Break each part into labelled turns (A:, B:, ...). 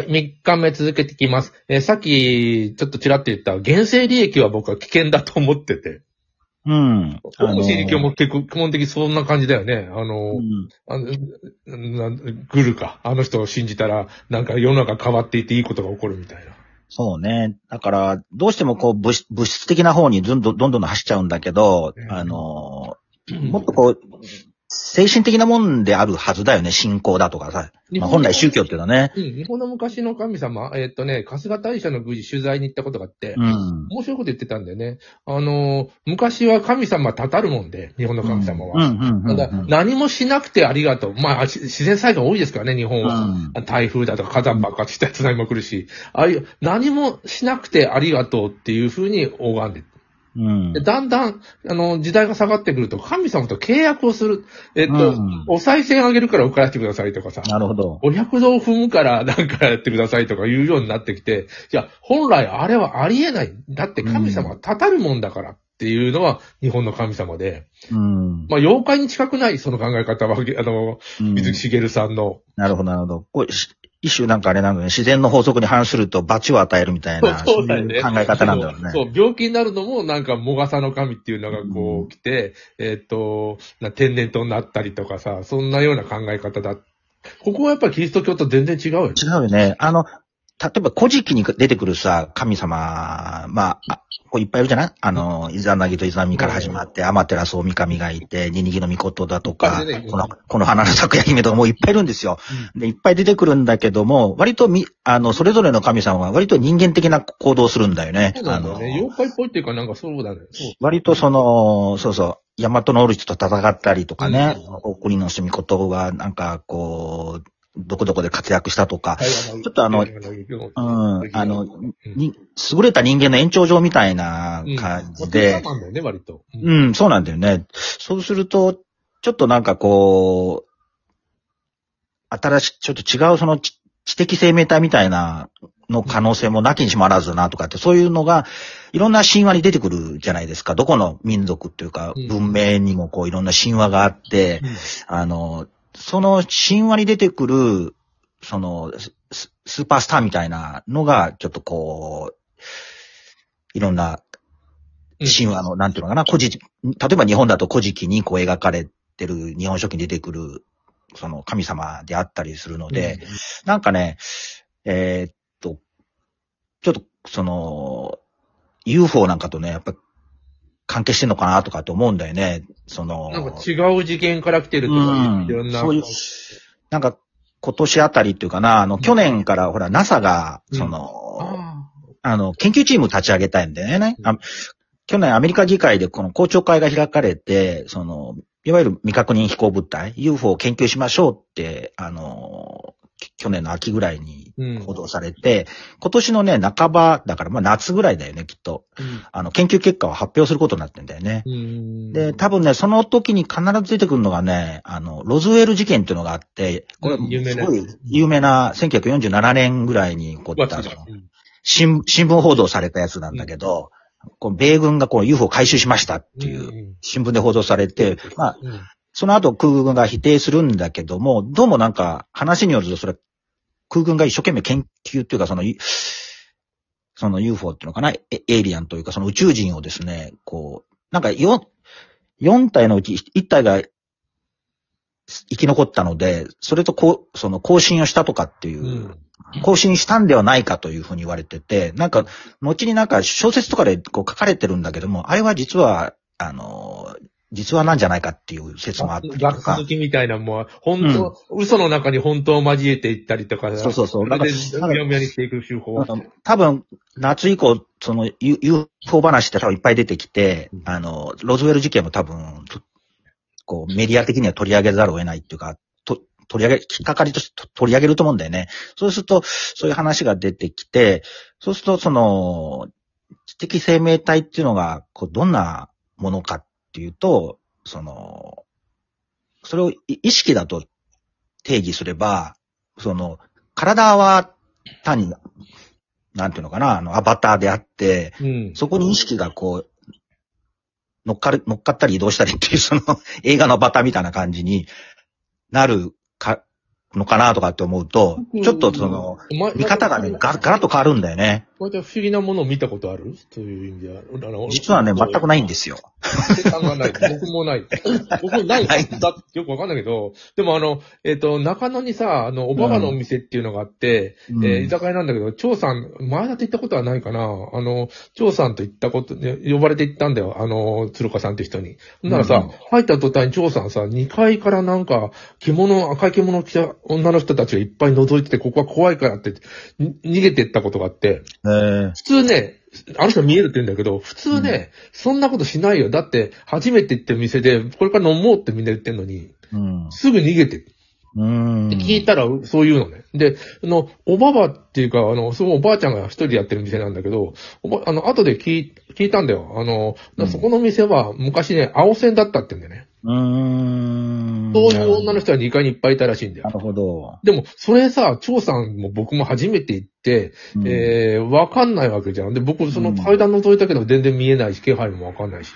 A: はい、3日目続けていきます。えーさっき、ちょっとちらっと言った、原生利益は僕は危険だと思ってて。
B: うん。
A: あの、利益も結構、基本的にそんな感じだよね。あの、
B: うん
A: あのなグルか。あの人を信じたら、なんか世の中変わっていっていいことが起こるみたいな。
B: そうね。だから、どうしてもこう物質、物質的な方にどんどんどんどん走っちゃうんだけど、
A: うん
B: あの、もっとこう、精神的なもんであるはずだよね、信仰だとかさ。まあ、本来宗教っていうのはね。
A: うん、日本の昔の神様、えっとね、春日大社の宮司取材に行ったことがあって、
B: うん。
A: 面白いこと言ってたんだよね。あの、昔は神様たたるもんで、日本の神様は。ただ、何もしなくてありがとう。まあ、し自然災害多いですからね、日本は。
B: うん
A: 台風だとか火山爆発した津波も来るし、ああいう、何もしなくてありがとうっていうふうに拝んで
B: うん
A: で。だんだん、あの、時代が下がってくると、神様と契約をする。えっと、
B: うん
A: お賽銭あげるから送らせてくださいとかさ。
B: なるほど。
A: お百度を踏むからなんかやってくださいとか言うようになってきて、いや、本来あれはありえない。だって神様はたたるもんだからっていうのは日本の神様で、
B: うん。
A: まあ妖怪に近くない、その考え方は、あの、
B: うん
A: 水木しげるさんの。
B: なるほど、なるほど。こうし一種なんかあれなのね、自然の法則に反すると罰を与えるみたいな、
A: そうね
B: い考え方なんだろうね。
A: そう、病気になるのもなんか、もがさの神っていうのがこう来て、えっ、と、な天然痘になったりとかさ、そんなような考え方だ。ここはやっぱりキリスト教と全然違うよね。
B: 違うよね。あの、例えば古事記に出てくるさ、神様、まあ、あこういっぱいいるじゃない？あの、イザナギとイザミから始まって、アマテラスオミカミがいて、ニニギのミコトだとかこの、この花の咲くや姫とかもういっぱいいるんですよ。で、いっぱい出てくるんだけども、割とみ、あの、それぞれの神様は割と人間的な行動をするんだよね。
A: そうだよね。妖怪っぽいっていうかなんかそうだね。
B: 割とその、そうそう、ヤマトノオルチと戦ったりとかね、お国の住みことがなんかこう、どこどこで活躍したとか、
A: ちょ
B: っとあのうん、あの、に、優れた人間の延長上みたいな感じで。
A: うん。
B: うん、そうなんだよね。そうすると、ちょっとなんかこう、新しい、ちょっと違うその知知的生命体みたいなの可能性もなきにしもあらずなとかって、そういうのが、いろんな神話に出てくるじゃないですか。どこの民族っていうか
A: うん、
B: 文明にもこういろんな神話があって、あの、その神話に出てくる、その、ススーパースターみたいなのが、ちょっとこう、いろんな
A: うん。
B: 神話の、なんていうのかな、古事、例えば日本だと古事記にこう描かれてる日本書紀に出てくる、その神様であったりするので、なんかね、えーっと、ちょっと、その、UFO なんかとね、やっぱ関係してんのかなとかって思うんだよね。その、
A: なんか違う次元から来てるとか、
B: うん
A: いろんな。
B: そういうなんか、今年あたりっていうかな、あの、去年からほら、NASA が、
A: うん
B: その、
A: あ
B: あの、研究チーム立ち上げたいんだよね。
A: うん
B: あ去年アメリカ議会でこの公聴会が開かれて、その、いわゆる未確認飛行物体、UFO を研究しましょうって、あの、き去年の秋ぐらいに
A: うん。
B: 報道されて、今年のね、半ばだから、まあ夏ぐらいだよね、きっと。
A: うん。
B: あの、研究結果を発表することになってんだよね。
A: うん。
B: で、多分ね、その時に必ず出てくるのがね、あの、ロズウェル事件っていうのがあって、これ、
A: うん有名な
B: すごい有名な1947年ぐらいに起こった、新新聞報道されたやつなんだけど、こう米軍がこう UFO を回収しましたっていう、新聞で報道されて、まあ、
A: うん。
B: その後空軍が否定するんだけども、どうもなんか話によるとそれ、空軍が一生懸命研究っていうかその、いその UFO っていうのかな、エエイリアンというかその宇宙人をですね、こう、なんか4、4体のうち1体が生き残ったので、それとこう、その更新をしたとかっていう、
A: うん。
B: 更新したんではないかというふうに言われてて、なんか、後になんか小説とかでこう書かれてるんだけども、あれは実は、あの、実話なんじゃないかっていう説もあったりとか
A: 学続。きみたいなもん、本当、嘘の中に本当を交えていったりとか、
B: そうそうそうなんか
A: うやむやにしていく手法。
B: 多分、夏以降、その UFO 話って多分いっぱい出てきて、あの、ロズウェル事件も多分、とこう、メディア的には取り上げざるを得ないっていうか、と取り上げ、きっかかりとして取り上げると思うんだよね。そうすると、そういう話が出てきて、そうすると、その、知的生命体っていうのが、こう、どんなものかっていうと、その、それをい意識だと定義すれば、その、体は単に、なんていうのかな、あの、アバターであって、
A: うん。
B: そこに意識がこう、乗っかる、乗っかったり移動したりっていう、その、映画のアバターみたいな感じになるか、のかなとかって思うと
A: うん、
B: ちょっとその、
A: ま
B: 見方がね、ガガラッと変わるんだよね。
A: また不思議なものを見たことある？という意味では。あの
B: 実はね、全くないんですよ。
A: ない。僕もない。僕もない。だよくわかんないけど、でもあの、えっ、と、中野にさ、あの、おばばのお店っていうのがあって、
B: うん
A: えー居酒屋なんだけど、張さん、前だって行ったことはないかな。あの、張さんと行ったこと、ね、呼ばれて行ったんだよ。あの、鶴岡さんって人に。ならさ、
B: うん
A: 入った途端に張さんさ、2階からなんか、着物、赤い着物を着た女の人たちがいっぱい覗いてて、ここは怖いからって、に逃げてったことがあって、
B: えー
A: 普通ね、あの人見えるって言うんだけど、普通ね、そんなことしないよ。だって、初めて行ってる店で、これから飲もうってみんな言ってんのに、
B: うん。
A: すぐ逃げて。
B: うん。
A: 聞いたら、そういうのね。で、あの、おばばっていうか、あの、そのおばあちゃんが一人でやってる店なんだけど、おば、あの、後で聞い、聞いたんだよ。あの、
B: うん
A: そこの店は昔ね、青線だったって言うんだよね。
B: うーん。
A: そういう女の人は2階にいっぱいいたらしいんだよ。
B: なるほど。
A: でも、それさ、張さんも僕も初めて行って、
B: うん
A: えー、わかんないわけじゃん。で、僕、その階段覗いたけど全然見えないし、気配もわかんないし。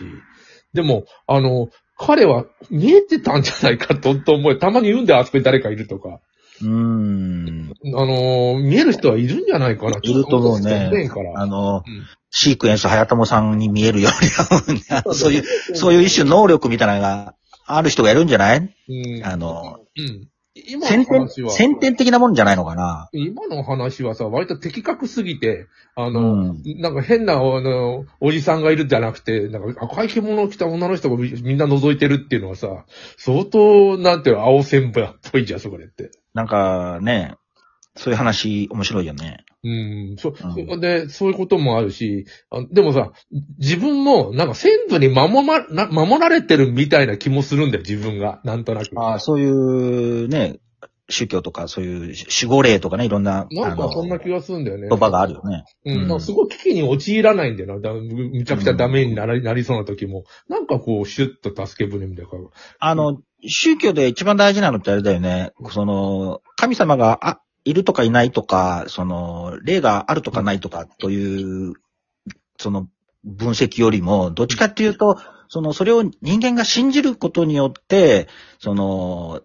A: でも、あの、彼は見えてたんじゃないかと、と思う。たまに言うんだよ、あそこに誰かいるとか。
B: うーん。
A: あのー見える人はいるんじゃないかな。
B: いると思うねあの、
A: うん
B: シークエンス早友さんに見えるように は、そういう、そういう一種能力みたいなのがある人がいるんじゃない？
A: うん。
B: あの、
A: うん。今の話、は、
B: 先天的なもんじゃないのかな？
A: 今の話はさ、割と的確すぎて、あ
B: う
A: の、
B: ん。
A: なんか変な、あの、おじさんがいるんじゃなくて、なんか赤い着物を着た女の人がみみんな覗いてるっていうのはさ、相当、なんていうの、青線部っぽいじゃん、そこでって。
B: なんかね、そういう話面白いよね。
A: うん、そ、
B: う
A: で、そういうこともあるし、あでもさ、自分も、なんか先祖に守ま、な守られてるみたいな気もするんだよ、自分が。なんとなく。
B: ああ、そういうね、宗教とかそういう守護霊とかね、いろんな、
A: なんかそんな気がするんだよね。
B: 言葉があるよね。
A: うん。
B: うん
A: なんかすごい危機に陥らないんだよな。だむむちゃくちゃダメになり,、なりそうな時も。なんかこう、シュッと助け舟みたいな。
B: あの、宗教で一番大事なのってあれだよね。その、神様が、あ、いるとかいないとか、その、霊があるとかないとかという、その、分析よりも、どっちかっていうと、その、それを人間が信じることによって、その、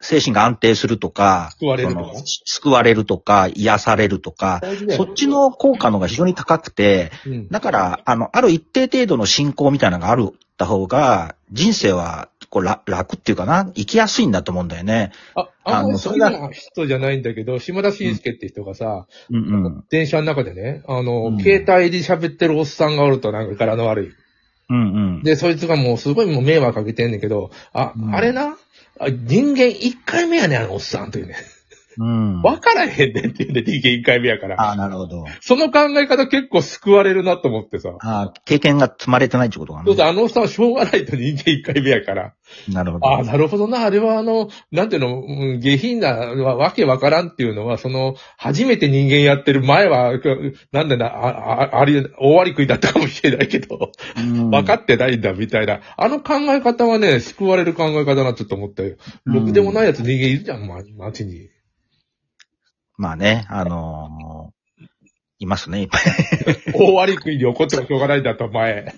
B: 精神が安定するとか、
A: 救われるとか？
B: 救われるとか、癒されるとか、そっちの効果の方が非常に高くて、
A: うん。
B: だから、あの、ある一定程度の信仰みたいなのがあるった方が、人生は、こう、楽楽っていうかな、生きやすいんだと思うんだよね。
A: あ、あ
B: あ
A: の、そ
B: れ
A: な人じゃないんだけど、島田紳介って人がさ、
B: うんうん。
A: 電車の中でね、あの、
B: うん
A: 携帯で喋ってるおっさんがおるとなんか柄の悪い。
B: うんうん。
A: で、そいつがもうすごいもう迷惑かけてんねんけど、あ、
B: うん
A: あれな、あ人間一回目やねん、あのおっさんというね。
B: うん。
A: わからへんねんっていうね、人間一回目やから。
B: ああ、なるほど。
A: その考え方結構救われるなと思ってさ。
B: ああ、経験が積まれてないってことか
A: そうそう、
B: な。
A: あのおっさんはしょうがないと人間一回目やから。
B: なるほど。
A: ああ、なるほどな。あれはあの、なんていうの、うん下品な、わわけわからんっていうのは、その、初めて人間やってる前は、くなんだな、あ、あ、あり、大割り食いだったかもしれないけど、
B: うん
A: 分かってないんだ、みたいな。あの考え方はね、救われる考え方だな、ちょっと思ったよ。
B: うん
A: ろくでもないやつ人間いるじゃん、ま、街に。
B: まあね、あのーいますね、いっぱい。
A: 大割り食いに怒ってもしょうがないんだと、前。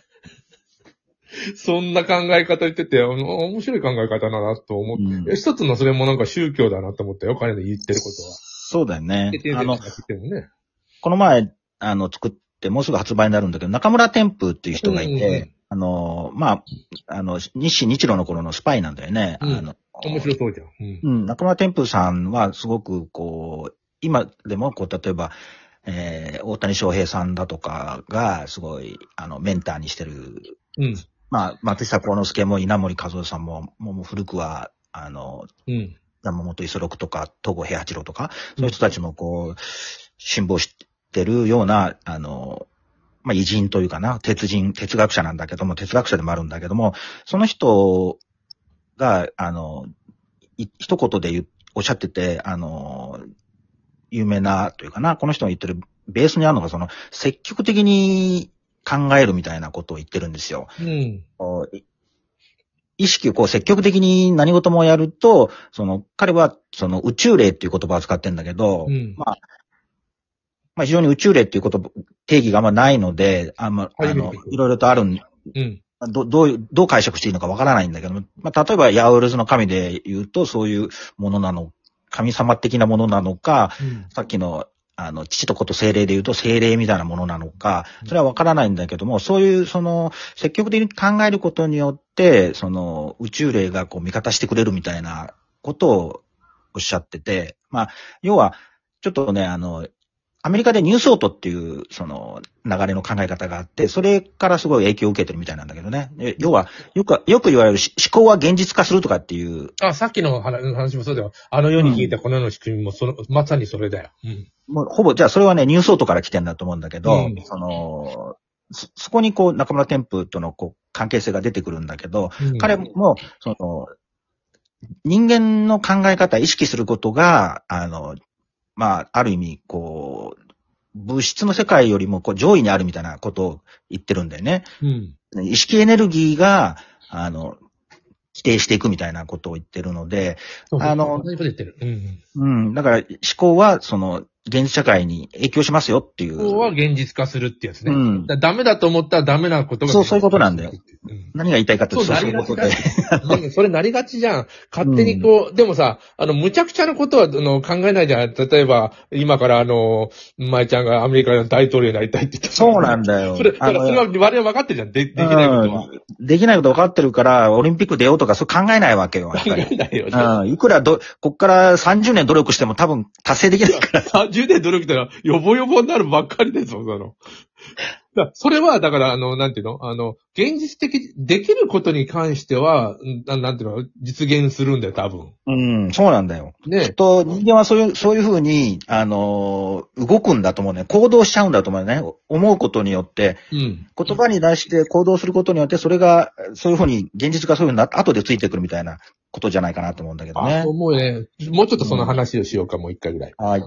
A: そんな考え方言ってて、あの面白い考え方だなと思って、
B: うん
A: 一つのそれもなんか宗教だなと思ったよ、彼の言ってることは。
B: そうだよね。あの。この前、あの、作って、もうすぐ発売になるんだけど、中村天風っていう人がい
A: うんうんうん
B: て、あの、まあ、あの、日清日露の頃のスパイなんだよね。
A: うん
B: あの、
A: 面白そうじゃん。うん。
B: うん、中村天風さんはすごくこう、今でもこう、例えば、えー、大谷翔平さんだとかが、すごい、あの、メンターにしてる、
A: うん。
B: まあ、松下幸之助も稲森和夫さんも、もう古くは、あの、
A: うん。
B: 山本五十六とか、東郷平八郎とか、そういう人たちもこう、辛抱してるような、あの、まあ、偉人というかな、哲人、哲学者なんだけども、哲学者でもあるんだけども、その人が、あの、い一言で言うおっしゃってて、あの、有名なというかな、この人が言ってるベースにあるのが、その、積極的に考えるみたいなことを言ってるんですよ。
A: うん。
B: 意識をこう積極的に何事もやると、その、彼はその宇宙霊っていう言葉を使ってるんだけど、
A: うん
B: まあ、まあ非常に宇宙霊っていう言葉、定義があんまないので、あんま、あのいろいろとあるん、
A: うん。
B: どどう、どう解釈していいのかわからないんだけど、まあ例えばヤウルズの神で言うとそういうものなの神様的なものなのか、
A: うん。
B: さっきの、あの、父と子と精霊で言うと精霊みたいなものなのか、それはわからないんだけども、そういう、その、積極的に考えることによって、その、宇宙霊がこう味方してくれるみたいなことをおっしゃってて、まあ、要は、ちょっとね、あの、アメリカでニュースオートっていう、その、流れの考え方があって、それからすごい影響を受けてるみたいなんだけどね。え要は、よく、よく言われるし思考は現実化するとかっていう、
A: あ、さっきの話話もそうだよ。あの世に聞いたこの世の仕組みもその、まさにそれだよ。うん。
B: もうほぼ、じゃあそれはね、ニュースオートから来てんだと思うんだけど、
A: うん
B: その、そ、そこにこう、中村天風とのこう、関係性が出てくるんだけど、
A: うん
B: 彼も、その、人間の考え方、意識することが、あの、まあ、ある意味、こう、物質の世界よりもこう上位にあるみたいなことを言ってるんだよね。
A: うん。
B: 意識エネルギーが、あの、規定していくみたいなことを言ってるので、あの。
A: うん、
B: だから思考は、その、現実社会に影響しますよっていう。
A: ここは現実化するってやつね。
B: うん
A: だダメだと思ったらダメなことが。
B: そうそういうことなんだよ
A: うん。
B: 何が言いたいかって
A: そう
B: と、そういうことで。
A: それなりがちじゃん。勝手にこう、でもさ、あの、無茶苦茶なことは、あの、考えないじゃん。例えば、今からあの、舞ちゃんがアメリカの大統領になりたいって言った
B: そうなんだよ。
A: それ、だから
B: あの
A: それは我々分かってるじゃん。で、できないことは。
B: うんできないこと分かってるから、オリンピック出ようとか、そう考えないわけよ、
A: 考。えないよね。
B: うん。いくらど、こっから30年努力しても多分達成できないから。
A: 30年努力したら、よぼよぼになるばっかりですよ、その。だそれは、だから、あの、なんていうの？あの、現実的、できることに関しては、んななんていうの？実現するんだよ、多分。
B: うん、そうなんだよ。きっ
A: ね。
B: と人間はそういう、そういうふうに、あのー動くんだと思うね。行動しちゃうんだと思うね。思うことによって、
A: うん。
B: 言葉に出して行動することによって、それが、そういうふうに、現実がそういうふうになって、後でついてくるみたいなことじゃないかなと思うんだけどね
A: あ、。そう思うね。もうちょっとその話をしようか、もう一回ぐらい。
B: はい。